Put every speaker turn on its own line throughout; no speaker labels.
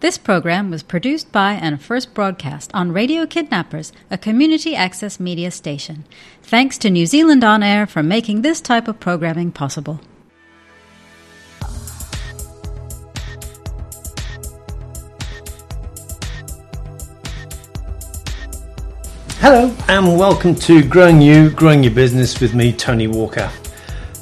This program was produced by and first broadcast on Radio Kidnappers, a community access media station. Thanks to New Zealand On Air for making this type of programming possible.
Hello, and welcome to Growing You, Growing Your Business with me, Tony Walker.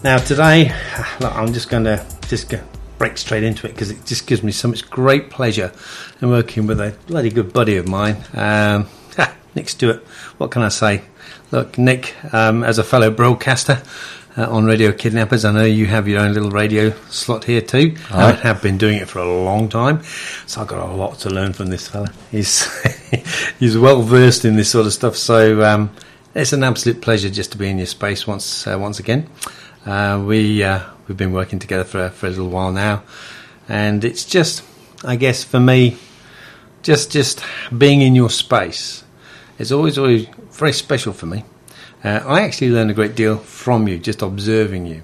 Now, today, I'm just going to just go, break straight into it because it just gives me so much great pleasure in working with a bloody good buddy of mine, um, Nick Stewart. What can I say? Look, Nick, um, as a fellow broadcaster uh, on Radio Kidnappers, I know you have your own little radio slot here too. I have been doing it for a long time, so I've got a lot to learn from this fella. He's he's well versed in this sort of stuff, so um, it's an absolute pleasure just to be in your space once uh, once again. Uh, we uh, we've been working together for for a little while now, and it's just, I guess, for me, just just being in your space is always always very special for me. Uh, I actually learn a great deal from you, just observing you.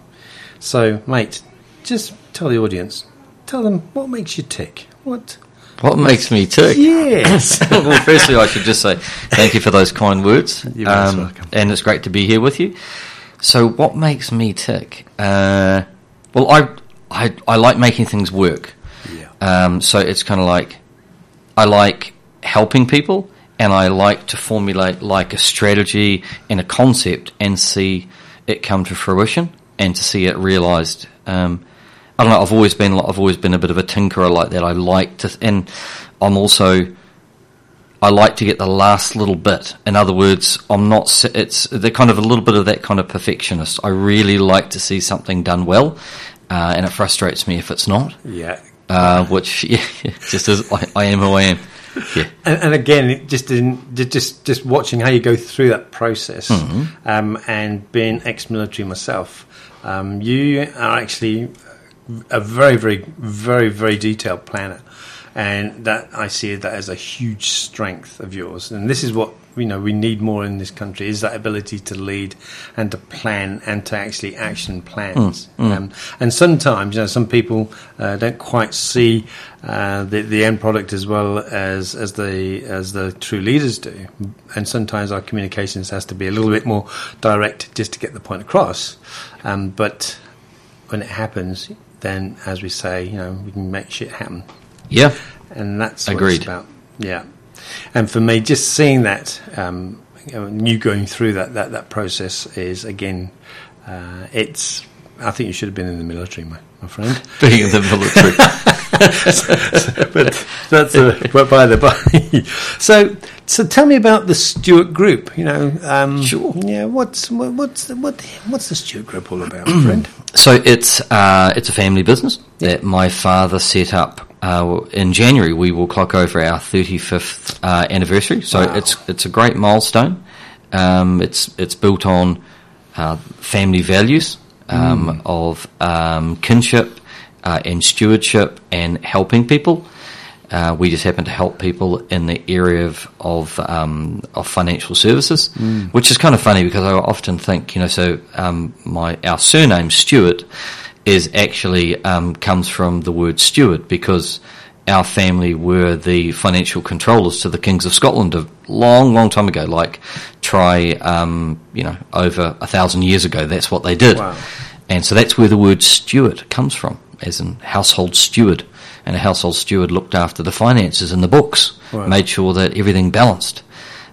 So, mate, just tell the audience, tell them what makes you tick. What?
What makes me tick?
Yes.
well, firstly, I should just say thank you for those kind words.
You're most welcome.
And it's great to be here with you. So, what makes me tick? Uh, well, I, I I like making things work.
yeah.
Um, so it's kind of like I like helping people, and I like to formulate like a strategy and a concept and see it come to fruition and to see it realised. Um, I don't know. I've always been I've always been a bit of a tinkerer like that. I like to, and I'm also I like to get the last little bit. In other words, I'm not. It's the kind of a little bit of that kind of perfectionist. I really like to see something done well, uh, and it frustrates me if it's not
Yeah.
uh, which yeah, just as I, I am who I am. Yeah,
And, and again, just in just just watching how you go through that process, um, and being ex-military myself, um, you are actually a very, very, very, very detailed planner, and that I see that as a huge strength of yours. And this is what you know we need more in this country is that ability to lead and to plan and to actually action plans. Um, and sometimes, you know, some people uh, don't quite see uh, the the end product as well as as the as the true leaders do. And sometimes our communications has to be a little bit more direct just to get the point across. Um, but when it happens, then as we say, you know, we can make shit happen
yeah,
and that's what
Agreed.
it's about. Yeah, and for me, just seeing that, um, you, going through that that that process is again, uh, it's. I think you should have been in the military, my, my friend.
being in the military.
but that's a, but by the by. so, so tell me about the Stewart Group. You know, um,
Sure.
Yeah, what's what, what's the, what what's the Stewart Group all about, friend?
so it's uh, it's a family business that my father set up. Uh, in January, we will clock over our 35th uh, anniversary. So
Wow.
it's it's a great milestone. Um, it's it's built on uh, family values um, of um, kinship uh, and stewardship and helping people. Uh, we just happen to help people in the area of of, um, of financial services, which is kind of funny because I often think, you know, so um, my our surname Stewart is actually um, comes from the word steward because our family were the financial controllers to the kings of Scotland a long, long time ago. Like try, um, you know, over a thousand years ago. That's what they did.
Wow.
And so that's where the word steward comes from, as in household steward. And a household steward looked after the finances and the books,
Wow.
made sure that everything balanced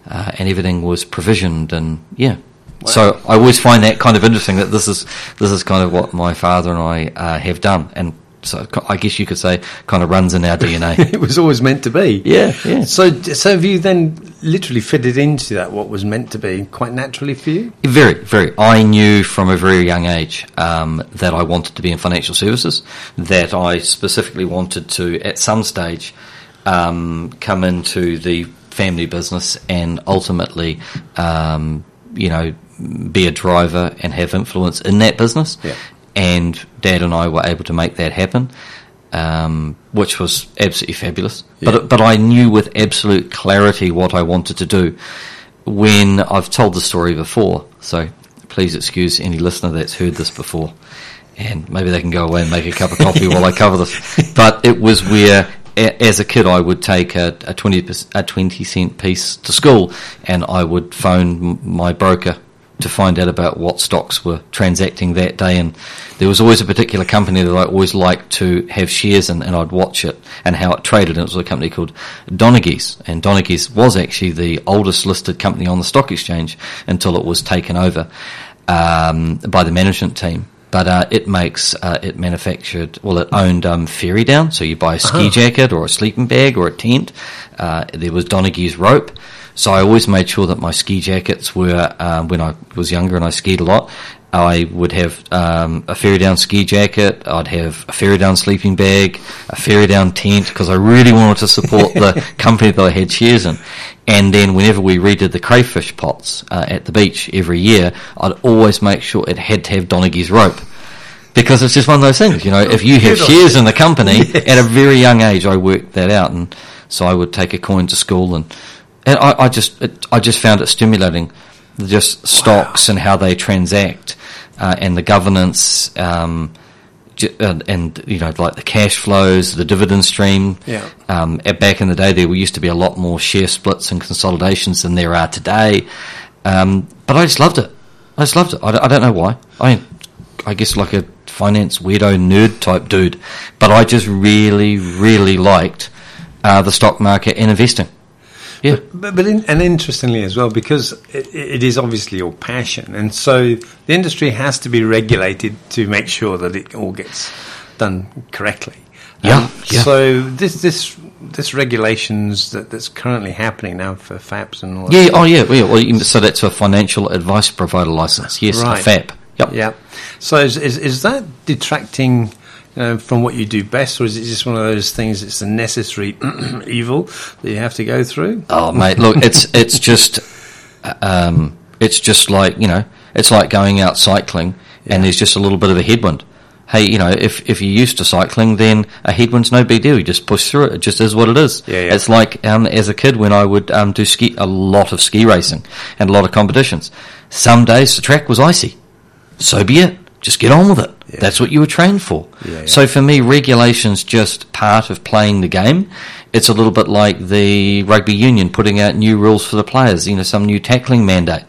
uh, and everything was provisioned. And yeah, so I always find that kind of interesting that this is this is kind of what my father and I uh, have done. And so I guess you could say kind of runs in our DNA.
it was always meant to be.
Yeah, yeah.
So, so have you then literally fitted into that what was meant to be quite naturally for you?
Very, very. I knew from a very young age um, that I wanted to be in financial services. That I specifically wanted to, at some stage, um, come into the family business and ultimately, um, you know, be a driver and have influence in that business.
Yeah.
And Dad and I were able to make that happen. Um, which was absolutely fabulous,
Yeah.
but but I knew with absolute clarity what I wanted to do when I've told the story before, so please excuse any listener that's heard this before. And maybe they can go away and make a cup of coffee while I cover this. But it was where as a kid, I would take a, a twenty a twenty cent piece to school, and I would phone my broker to find out about what stocks were transacting that day. And there was always a particular company that I always liked to have shares in, and I'd watch it and how it traded. And it was a company called Donaghy's, and Donaghy's was actually the oldest listed company on the stock exchange until it was taken over um, by the management team. But uh, it makes uh, it manufactured well. It owned um, Fairydown, so you buy a ski jacket or a sleeping bag or a tent. Uh, there was Donaghy's rope, so I always made sure that my ski jackets were um, when I was younger and I skied a lot. I would have um, a Fairydown ski jacket. I'd have a Fairydown sleeping bag, a Fairydown tent because I really wanted to support the company that I had shares in. And then whenever we redid the crayfish pots uh, at the beach every year, I'd always make sure it had to have Donaghy's rope. Because it's just one of those things, you know, if you have shares in the company, at a very young age I worked that out and so I would take a coin to school and, and I, I just, it, I just found it stimulating, just stocks and how they transact, uh, and the governance, um, and, and you know like the cash flows, the dividend stream.
Yeah.
Um, uh, back in the day, there used to be a lot more share splits and consolidations than there are today. Um, but I just loved it. I just loved it. I, don't- I don't know why. I, I guess like a finance weirdo nerd type dude, but I just really, really liked uh, the stock market and investing. Yeah.
But, but in, and interestingly as well, because it, it is obviously your passion, and so the industry has to be regulated to make sure that it all gets done correctly.
Yeah, um, yeah.
So this this this regulations that, that's currently happening now for FAPs and all.
Yeah.
stuff.
Oh, yeah. yeah. Well, you- so that's a financial advice provider license. Yes,
Right.
a FAP. Yep.
Yeah. So is, is is that detracting know, from what you do best, or is it just one of those things? It's a necessary evil that you have to go through.
Oh, mate, look, it's it's just um, it's just like you know, it's like going out cycling and there's just a little bit of a headwind. Hey, you know, if if you're used to cycling, then a headwind's no big deal. You just push through it. It just is what it is.
Yeah, yeah.
It's like um, as a kid when I would um, do ski a lot of ski racing and a lot of competitions. Some days the track was icy. So be it. Just get on with it.
Yeah.
That's what you were trained for.
Yeah, yeah.
So for me, regulation's just part of playing the game. It's a little bit like the rugby union putting out new rules for the players. You know, some new tackling mandate.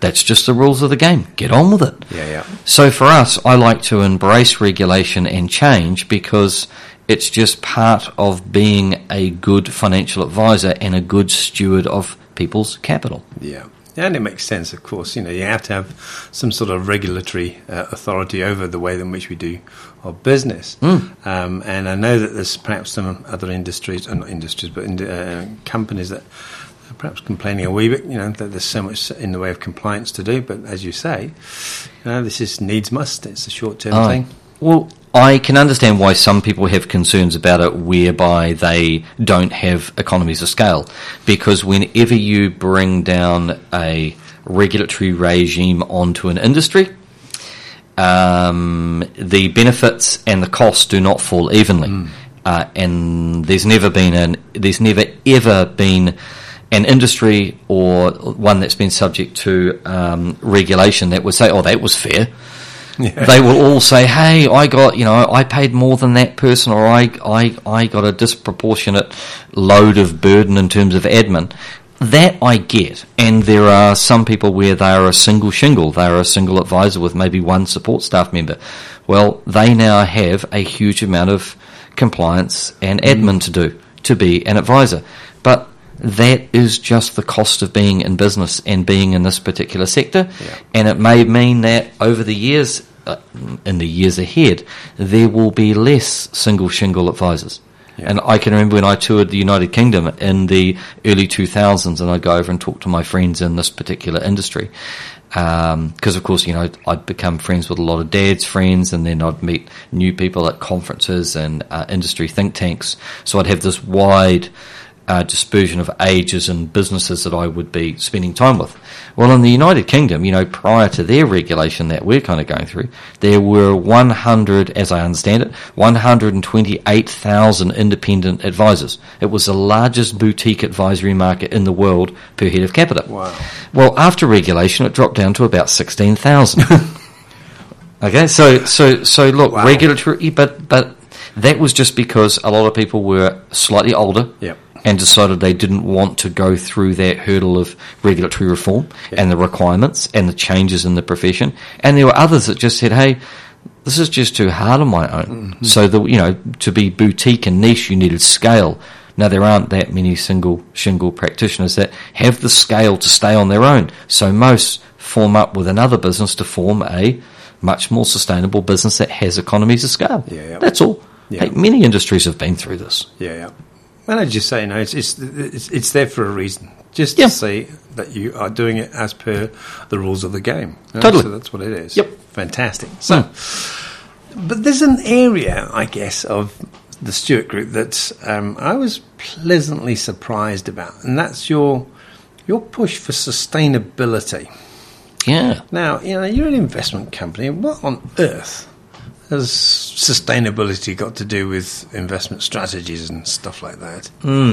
That's just the rules of the game. Get on with it.
Yeah, yeah.
So for us, I like to embrace regulation and change because it's just part of being a good financial advisor and a good steward of people's capital.
Yeah. And it makes sense, of course. You know, you have to have some sort of regulatory uh, authority over the way in which we do our business. Um, and I know that there's perhaps some other industries, uh, not industries, but in, uh, companies that are perhaps complaining a wee bit. You know, that there's so much in the way of compliance to do. But as you say, you know, this is needs must. It's a short term
Oh.
thing.
Well, I can understand why some people have concerns about it whereby they don't have economies of scale. Because whenever you bring down a regulatory regime onto an industry, um, the benefits and the costs do not fall evenly. Uh, and there's never been an, there's never ever been an industry or one that's been subject to um, regulation that would say, oh, that was fair they will all say, "Hey, I got you know, I paid more than that person, or I I I got a disproportionate load of burden in terms of admin." That I get, and there are some people where they are a single shingle, they are a single advisor with maybe one support staff member. Well, they now have a huge amount of compliance and admin mm-hmm. to do to be an advisor, but that is just the cost of being in business and being in this particular sector.
Yeah.
And it may mean that over the years, uh, in the years ahead, there will be less single shingle advisors.
Yeah.
And I can remember when I toured the United Kingdom in the early 2000s, and I'd go over and talk to my friends in this particular industry. Because, of course, you know, I'd become friends with a lot of dad's friends, and then I'd meet new people at conferences and uh, industry think tanks. So I'd have this wide uh, dispersion of ages and businesses that I would be spending time with. Well, in the United Kingdom, you know, prior to their regulation that we're kind of going through, there were 100, as I understand it, 128,000 independent advisors. It was the largest boutique advisory market in the world per head of capita.
Wow.
Well, after regulation, it dropped down to about 16,000. okay, so, so, so look,
Wow.
regulatory, but, but That was just because a lot of people were slightly older
Yep.
And decided they didn't want to go through that hurdle of regulatory reform and the requirements and the changes in the profession. And there were others that just said, hey, this is just too hard on my own. Mm-hmm. So the you know to be boutique and niche, you needed scale. Now there aren't that many single shingle practitioners that have the scale to stay on their own. So most form up with another business to form a much more sustainable business that has economies of scale.
Yeah, yeah.
That's all.
Yeah.
Hey, many industries have been through this.
Yeah, yeah. And I just say, you know, it's it's it's, it's there for a reason. Just
Yeah.
to see that you are doing it as per the rules of the game. you know,
Totally.
So that's what it is.
Yep.
Fantastic. So, but there's an area, I guess, of the Stewart Group that um, I was pleasantly surprised about, and that's your your push for sustainability.
Yeah.
Now, you know, you're an investment company. What on earth has sustainability got to do with investment strategies and stuff like that? Hmm.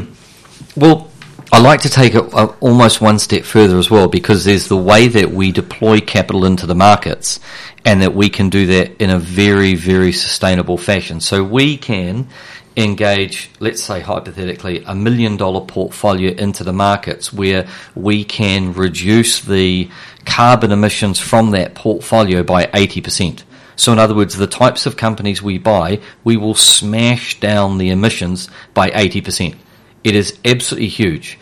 Well, I like to take it almost one step further as well because there's the way that we deploy capital into the markets and that we can do that in a very, very sustainable fashion. So we can engage, let's say hypothetically, a million dollar portfolio into the markets where we can reduce the carbon emissions from that portfolio by 80%. So in other words, the types of companies we buy, we will smash down the emissions by 80%. It is absolutely huge.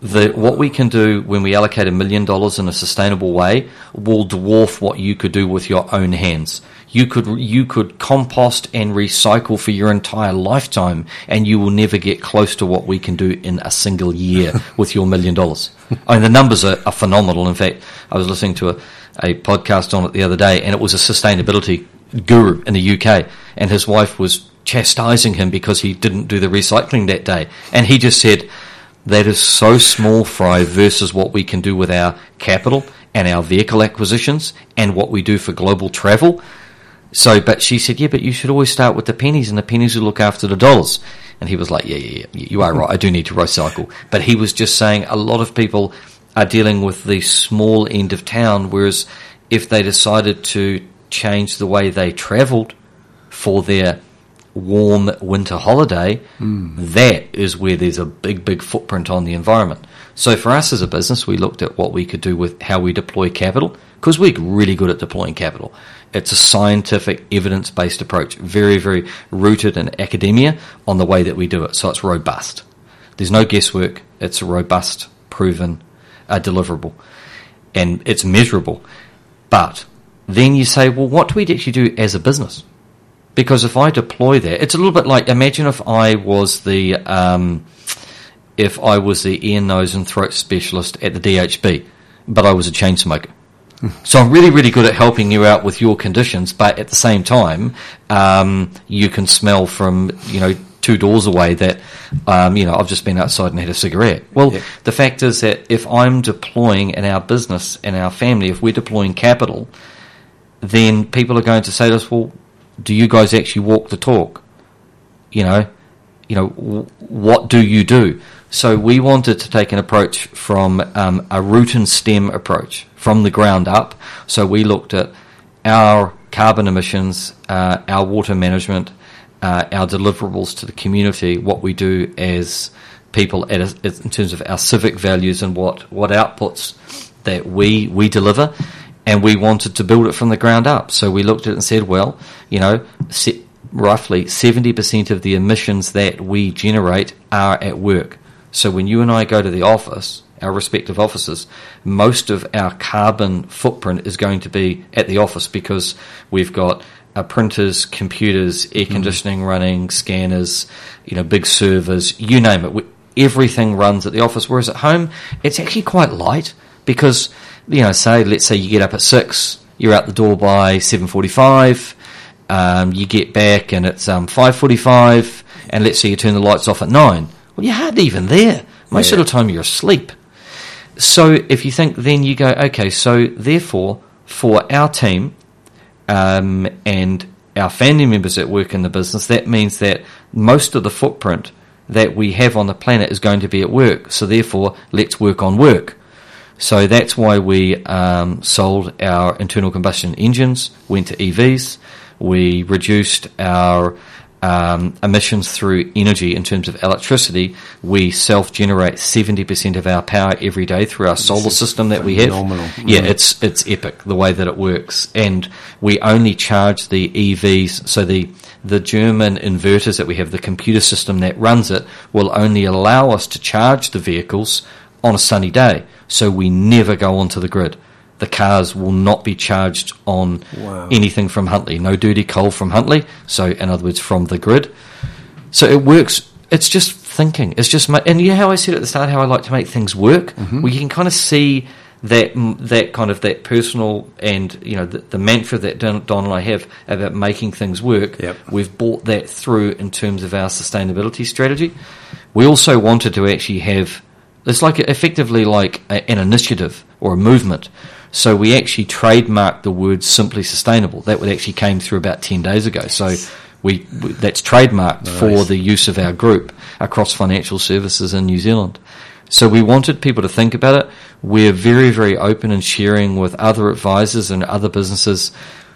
The, what we can do when we allocate a million dollars in a sustainable way will dwarf what you could do with your own hands. You could you could compost and recycle for your entire lifetime, and you will never get close to what we can do in a single year with your million dollars. I mean, the numbers are, are phenomenal. In fact, I was listening to a, a podcast on it the other day, and it was a sustainability guru in the UK, and his wife was chastising him because he didn't do the recycling that day, and he just said that is so small fry versus what we can do with our capital and our vehicle acquisitions and what we do for global travel. So, but she said, yeah, but you should always start with the pennies, and the pennies will look after the dollars. And he was like, yeah, yeah, yeah, you are right. I do need to recycle. But he was just saying a lot of people are dealing with the small end of town, whereas if they decided to change the way they travelled for their warm winter holiday, hmm. that is where there's a big, big footprint on the environment. So for us as a business, we looked at what we could do with how we deploy capital because we're really good at deploying capital. It's a scientific, evidence-based approach, very, very rooted in academia on the way that we do it. So it's robust. There's no guesswork. It's a robust, proven, uh, deliverable, and it's measurable. But then you say, well, what do we actually do as a business? Because if I deploy that, it's a little bit like imagine if I was the um, if I was the ear, nose, and throat specialist at the DHB, but I was a chain smoker. So I'm really, really good at helping you out with your conditions, but at the same time, um, you can smell from you know two doors away that um, you know I've just been outside and had a cigarette. Well,
Yeah.
the fact is that if I'm deploying in our business and our family, if we're deploying capital, then people are going to say to us, "Well, do you guys actually walk the talk?" You know, you know, w- what do you do? So we wanted to take an approach from um, a root and stem approach from the ground up. So we looked at our carbon emissions, uh, our water management, uh, our deliverables to the community, what we do as people a, in terms of our civic values and what, what outputs that we we deliver, and we wanted to build it from the ground up. So we looked at it and said, well, you know, se- roughly seventy percent of the emissions that we generate are at work. So when you and I go to the office, our respective offices, most of our carbon footprint is going to be at the office because we've got uh, printers, computers, air conditioning running, scanners, you know, big servers, you name it. We, everything runs at the office. Whereas at home, it's actually quite light because, you know, say, let's say you get up at six, you're out the door by 7.45, um, you get back and it's um, 5.45, and let's say you turn the lights off at nine. Well, you're hardly even there. Most
Yeah.
of the time you're asleep. So if you think, then you go, okay, so therefore, for our team um, and our family members that work in the business, that means that most of the footprint that we have on the planet is going to be at work. So therefore, let's work on work. So that's why we um, sold our internal combustion engines, went to EVs. We reduced our um, emissions through energy in terms of electricity, we self-generate 70% of our power every day through our solar system that we have.
phenomenal.
Yeah,
Mm.
it's it's epic the way that it works, and we only charge the EVs. So the the German inverters that we have, the computer system that runs it, will only allow us to charge the vehicles on a sunny day. So we never go onto the grid. The cars will not be charged on
Wow.
anything from Huntly. No dirty coal from Huntly. So in other words, from the grid. So it works. It's just thinking. It's just, and you know how I said at the start how I like to make things work.
Mm-hmm.
Well, you can kind of see that that kind of that personal and you know the, the mantra that Don, Don and I have about making things work.
Yep.
We've brought that through in terms of our sustainability strategy. We also wanted to actually have it's like effectively like a, an initiative or a movement. So we actually trademarked the word "simply sustainable." That would actually came through about ten days ago. So we, we that's trademarked for the use of our group across financial services in New Zealand. So we wanted people to think about it. We're very, very open and sharing with other advisors and other businesses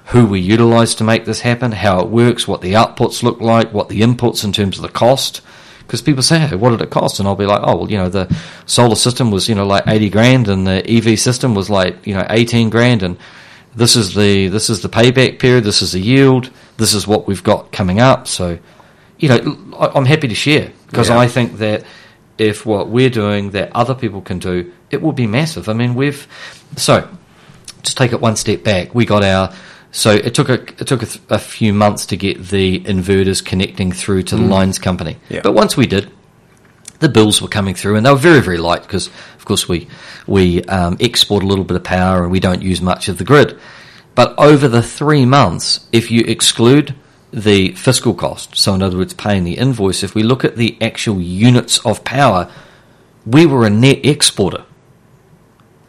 who we utilise to make this happen, how it works, what the outputs look like, what the inputs in terms of the cost. Because people say, hey, what did it cost? And I'll be like, oh, well, you know, the solar system was, you know, like 80 grand and the EV system was like, you know, 18 grand and this is the, this is the payback period, this is the yield, this is what we've got coming up. So, you know, I'm happy to share because
Yeah.
I think that if what we're doing that other people can do, it will be massive. I mean, we've so just take it one step back. We got our so it took a it took a, th- a few months to get the inverters connecting through to the lines company.
Mm. Yeah.
But once we did, the bills were coming through, and they were very very light because of course we we um, export a little bit of power and we don't use much of the grid. But over the three months, if you exclude the fiscal cost, so in other words, paying the invoice, if we look at the actual units of power, we were a net exporter.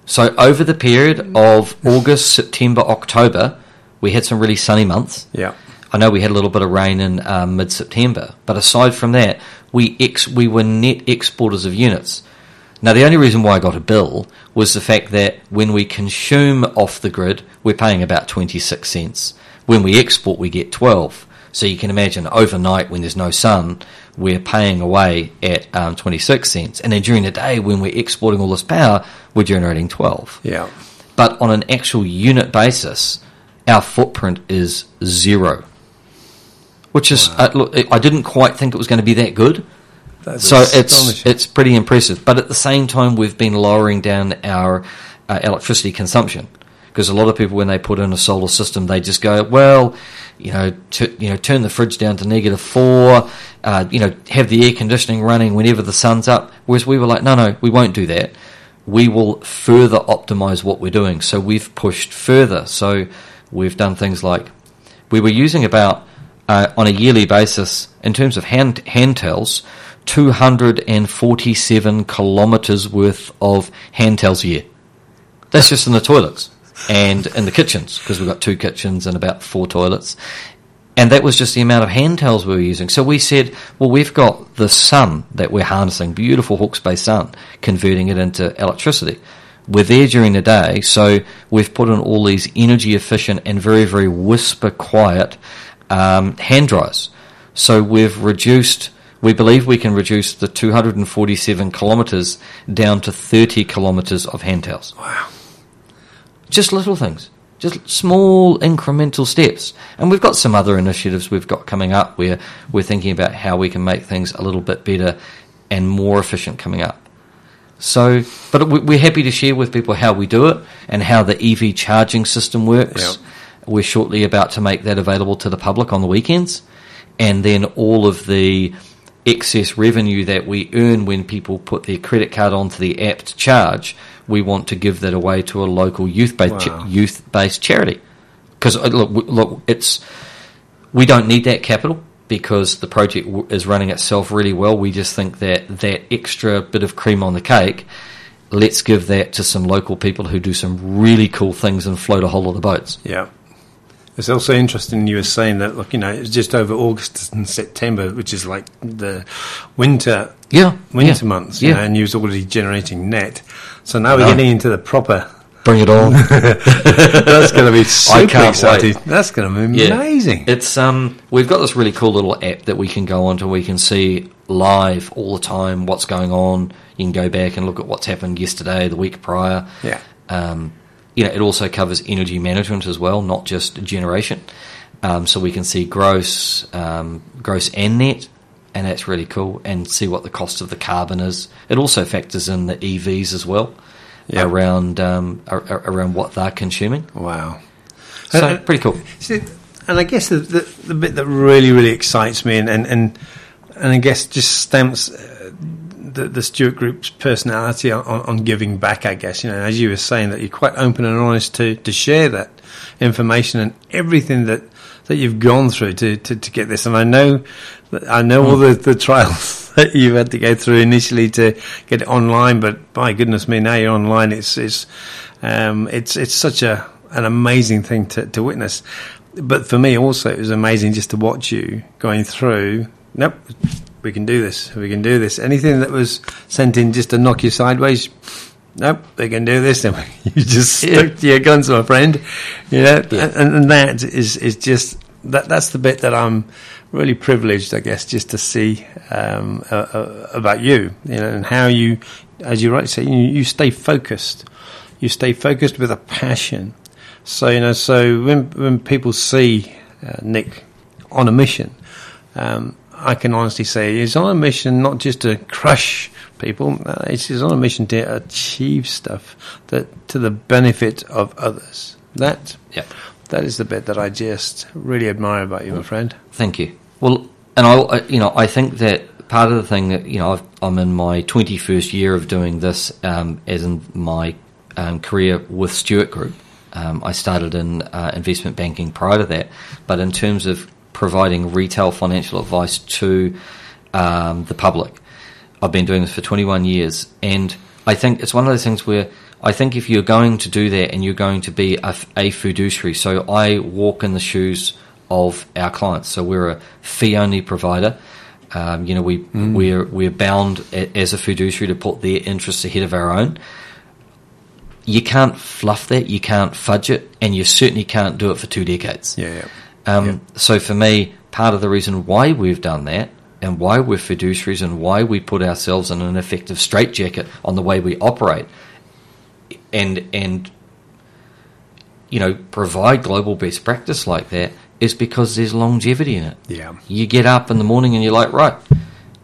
So over the period of August, September, October, we had some really sunny months.
Yeah.
I know we had a little bit of rain in um, mid-September, but aside from that, we ex- we were net exporters of units. Now, the only reason why I got a bill was the fact that when we consume off the grid, we're paying about 26 cents. When we export, we get 12. So you can imagine overnight when there's no sun, we're paying away at um, 26 cents. And then during the day, when we're exporting all this power, we're generating 12
Yeah.
but on an actual unit basis, our footprint is zero. Which is, uh, look, I didn't quite think it was going to be that good.
That's
so it's it's pretty impressive. But at the same time, we've been lowering down our uh, electricity consumption because a lot of people, when they put in a solar system, they just go, well, you know, t- you know, turn the fridge down to negative four, uh, you know, have the air conditioning running whenever the sun's up. Whereas we were like, no, no, we won't do that. We will further optimize what we're doing. So we've pushed further. So we've done things like we were using about uh, on a yearly basis in terms of hand handtells 247 kilometers worth of handtells a year that's just in the toilets and in the kitchens because we've got two kitchens and about four toilets and that was just the amount of handtells we were using. So we said, well, we've got the sun that we're harnessing, beautiful Hawke's Bay sun, converting it into electricity. We're there during the day, so we've put in all these energy efficient and very, very whisper quiet um, hand dryers. So we've reduced, we believe we can reduce the 247 kilometres down to 30 kilometres of handtells.
wow.
Just little things. Just small incremental steps. And we've got some other initiatives we've got coming up where we're thinking about how we can make things a little bit better and more efficient coming up. So, but we- we're happy to share with people how we do it and how the EV charging system works.
Yep.
We're shortly about to make that available to the public on the weekends. And then all of the excess revenue that we earn when people put their credit card onto the app to charge, we want to give that away to a local youth-based
Wow.
youth-based charity. Because uh, look, look, it's we don't need that capital because the project w- is running itself really well. We just think that that extra bit of cream on the cake, let's give that to some local people who do some really cool things and float a whole lot of boats.
Yeah. It's also interesting you were saying that, look, you know, it's just over August and September, which is like the winter
Yeah,
winter
yeah,
months,
yeah.
know, and you was already generating net. So now we're
know.
getting into the proper
Bring it on.
That's going to be super
can't
exciting.
wait.
That's going to be
Yeah.
amazing.
It's um, we've got this really cool little app that we can go onto. We can see live all the time what's going on. You can go back and look at what's happened yesterday, the week prior.
Yeah.
Um, you know, it also covers energy management as well, not just generation. Um, so we can see gross, um, gross and net, and that's really cool. And see what the cost of the carbon is. It also factors in the EVs as well,
Yeah.
around um, ar- ar- around what they're consuming.
Wow.
So
Uh,
pretty cool.
See, and I guess the, the, the bit that really, really excites me, and and and, and I guess just stamps uh, the, the Stewart Group's personality on, on, giving back. I guess you know, as you were saying, that you're quite open and honest to, to share that information and everything that, that you've gone through to, to, to get this. And I know, I know all the, the trials that you've had to go through initially to get it online, but by goodness me, now you're online. It's it's um, it's it's such a an amazing thing to, to witness. But for me, also, it was amazing just to watch you going through. Nope, we can do this. We can do this. Anything that was sent in just to knock you sideways. Nope, they can do this. And you just stuck to your guns, my friend. You know,
Yeah.
and, and that is is just that. That's the bit that I'm really privileged, I guess, just to see um, uh, uh, about you. You know, and how you, as you rightly say, you, you stay focused. You stay focused with a passion. So you know, so when when people see uh, Nick on a mission, um, I can honestly say he's on a mission not just to crush people. Uh, he's on a mission to achieve stuff that to the benefit of others. That
Yeah.
That is the bit that I just really admire about you, my friend.
Thank you. Well, and I, I- you know, I think that part of the thing that you know, I've, I'm in my 21st year of doing this, um, as in my um, career with Stewart Group. Um, I started in uh, investment banking prior to that, but in terms of providing retail financial advice to um, the public, I've been doing this for 21 years, and I think it's one of those things where I think if you're going to do that and you're going to be a, a fiduciary, so I walk in the shoes of our clients. So we're a fee-only provider. Um, you know, we we're we're bound a, as a fiduciary to put their interests ahead of our own. You can't fluff that, you can't fudge it, and you certainly can't do it for two decades.
Yeah, yeah.
Um,
Yeah.
So for me, part of the reason why we've done that and why we're fiduciaries and why we put ourselves in an effective straitjacket on the way we operate and and you know provide global best practice like that is because there's longevity in it.
Yeah.
You get up in the morning and you're like, right,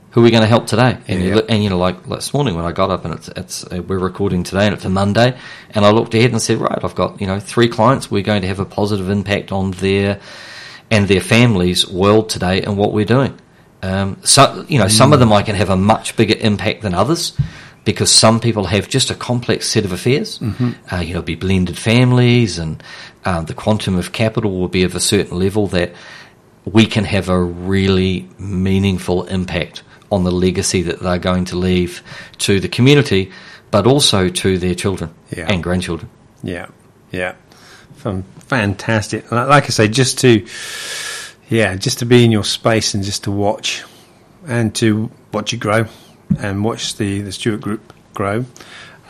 who are we going to help today? And you
Yeah.
look, and you know, like this morning when I got up and it's it's uh, we're recording today and it's a Monday, and I looked ahead and said, right, I've got you know three clients. We're going to have a positive impact on their and their families' world today and what we're doing. Um, so you know, some of them I can have a much bigger impact than others. Because some people have just a complex set of affairs, uh, you know, be blended families, and um, the quantum of capital will be of a certain level that we can have a really meaningful impact on the legacy that they're going to leave to the community, but also to their children
Yeah.
and grandchildren.
Yeah, yeah, Fan- fantastic. Like I say, just to, yeah, just to be in your space and just to watch, and to watch you grow, and watch the the Stewart Group grow,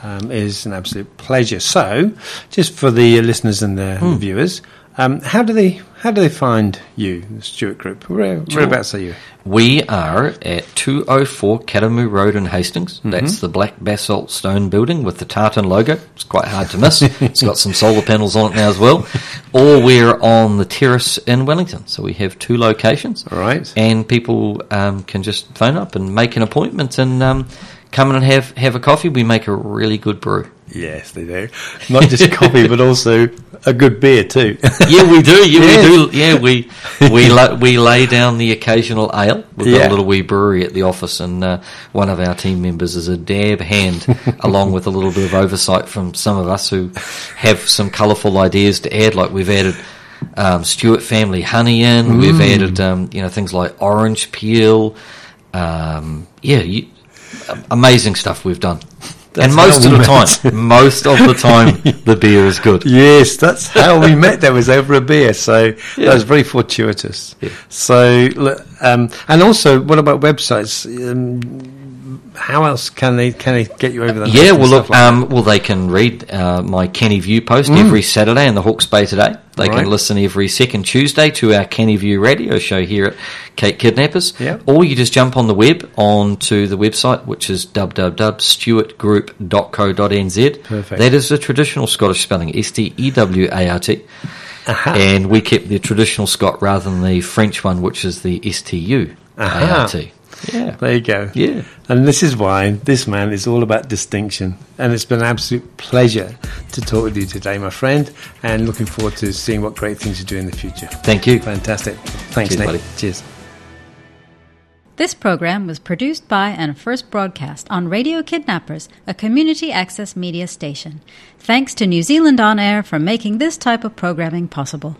um, is an absolute pleasure. So, just for the listeners and the
Hmm.
viewers, um, how do they how do they find you, the Stewart Group? Where, whereabouts are you?
We are at 204 Karamu Road in Hastings. That's the black basalt stone building with the tartan logo. It's quite hard to miss. it's got some solar panels on it now as well. Or we're on the terrace in Wellington. So we have two locations.
All right.
And people um, can just phone up and make an appointment and um, come in and have, have a coffee. We make a really good brew.
Yes, they do. Not just coffee, but also a good beer too.
Yeah, we do. Yeah,
Yes.
we do. Yeah, we we la- we lay down the occasional ale. We've got
Yeah.
a little wee brewery at the office, and uh, one of our team members is a dab hand, along with a little bit of oversight from some of us who have some colourful ideas to add. Like we've added um, Stewart family honey in. We've
Mm.
added um, you know things like orange peel. Um, yeah, you, amazing stuff we've done.
That's
and most of the
met.
time, most of the time, the beer is good.
Yes, that's how we met. That was over a beer, so that was very fortuitous.
Yeah.
So, um, and also, what about websites? Um, how else can they can they get you over the?
Yeah, well, look, um, well, they can read uh, my Canny View post every Saturday in the Hawke's Bay today. They
Right.
can listen every second Tuesday to our Canny View radio show here at Kate Kidnappers.
Yeah.
Or you just jump on the web onto the website, which is www.stewartgroup.co.nz.
Perfect.
That is the traditional Scottish spelling, S T E W A R T.
Aha.
And we kept the traditional Scot rather than the French one, which is the S T U A R T. Yeah.
There you go.
Yeah.
And this is why this man is all about distinction. And it's been an absolute pleasure to talk with you today, my friend. And looking forward to seeing what great things you do in the future.
Thank you.
Fantastic. Thanks,
Cheers,
Nate.
buddy.
Cheers.
This program was produced by and first broadcast on Radio Kidnappers, a community access media station. Thanks to New Zealand On Air for making this type of programming possible.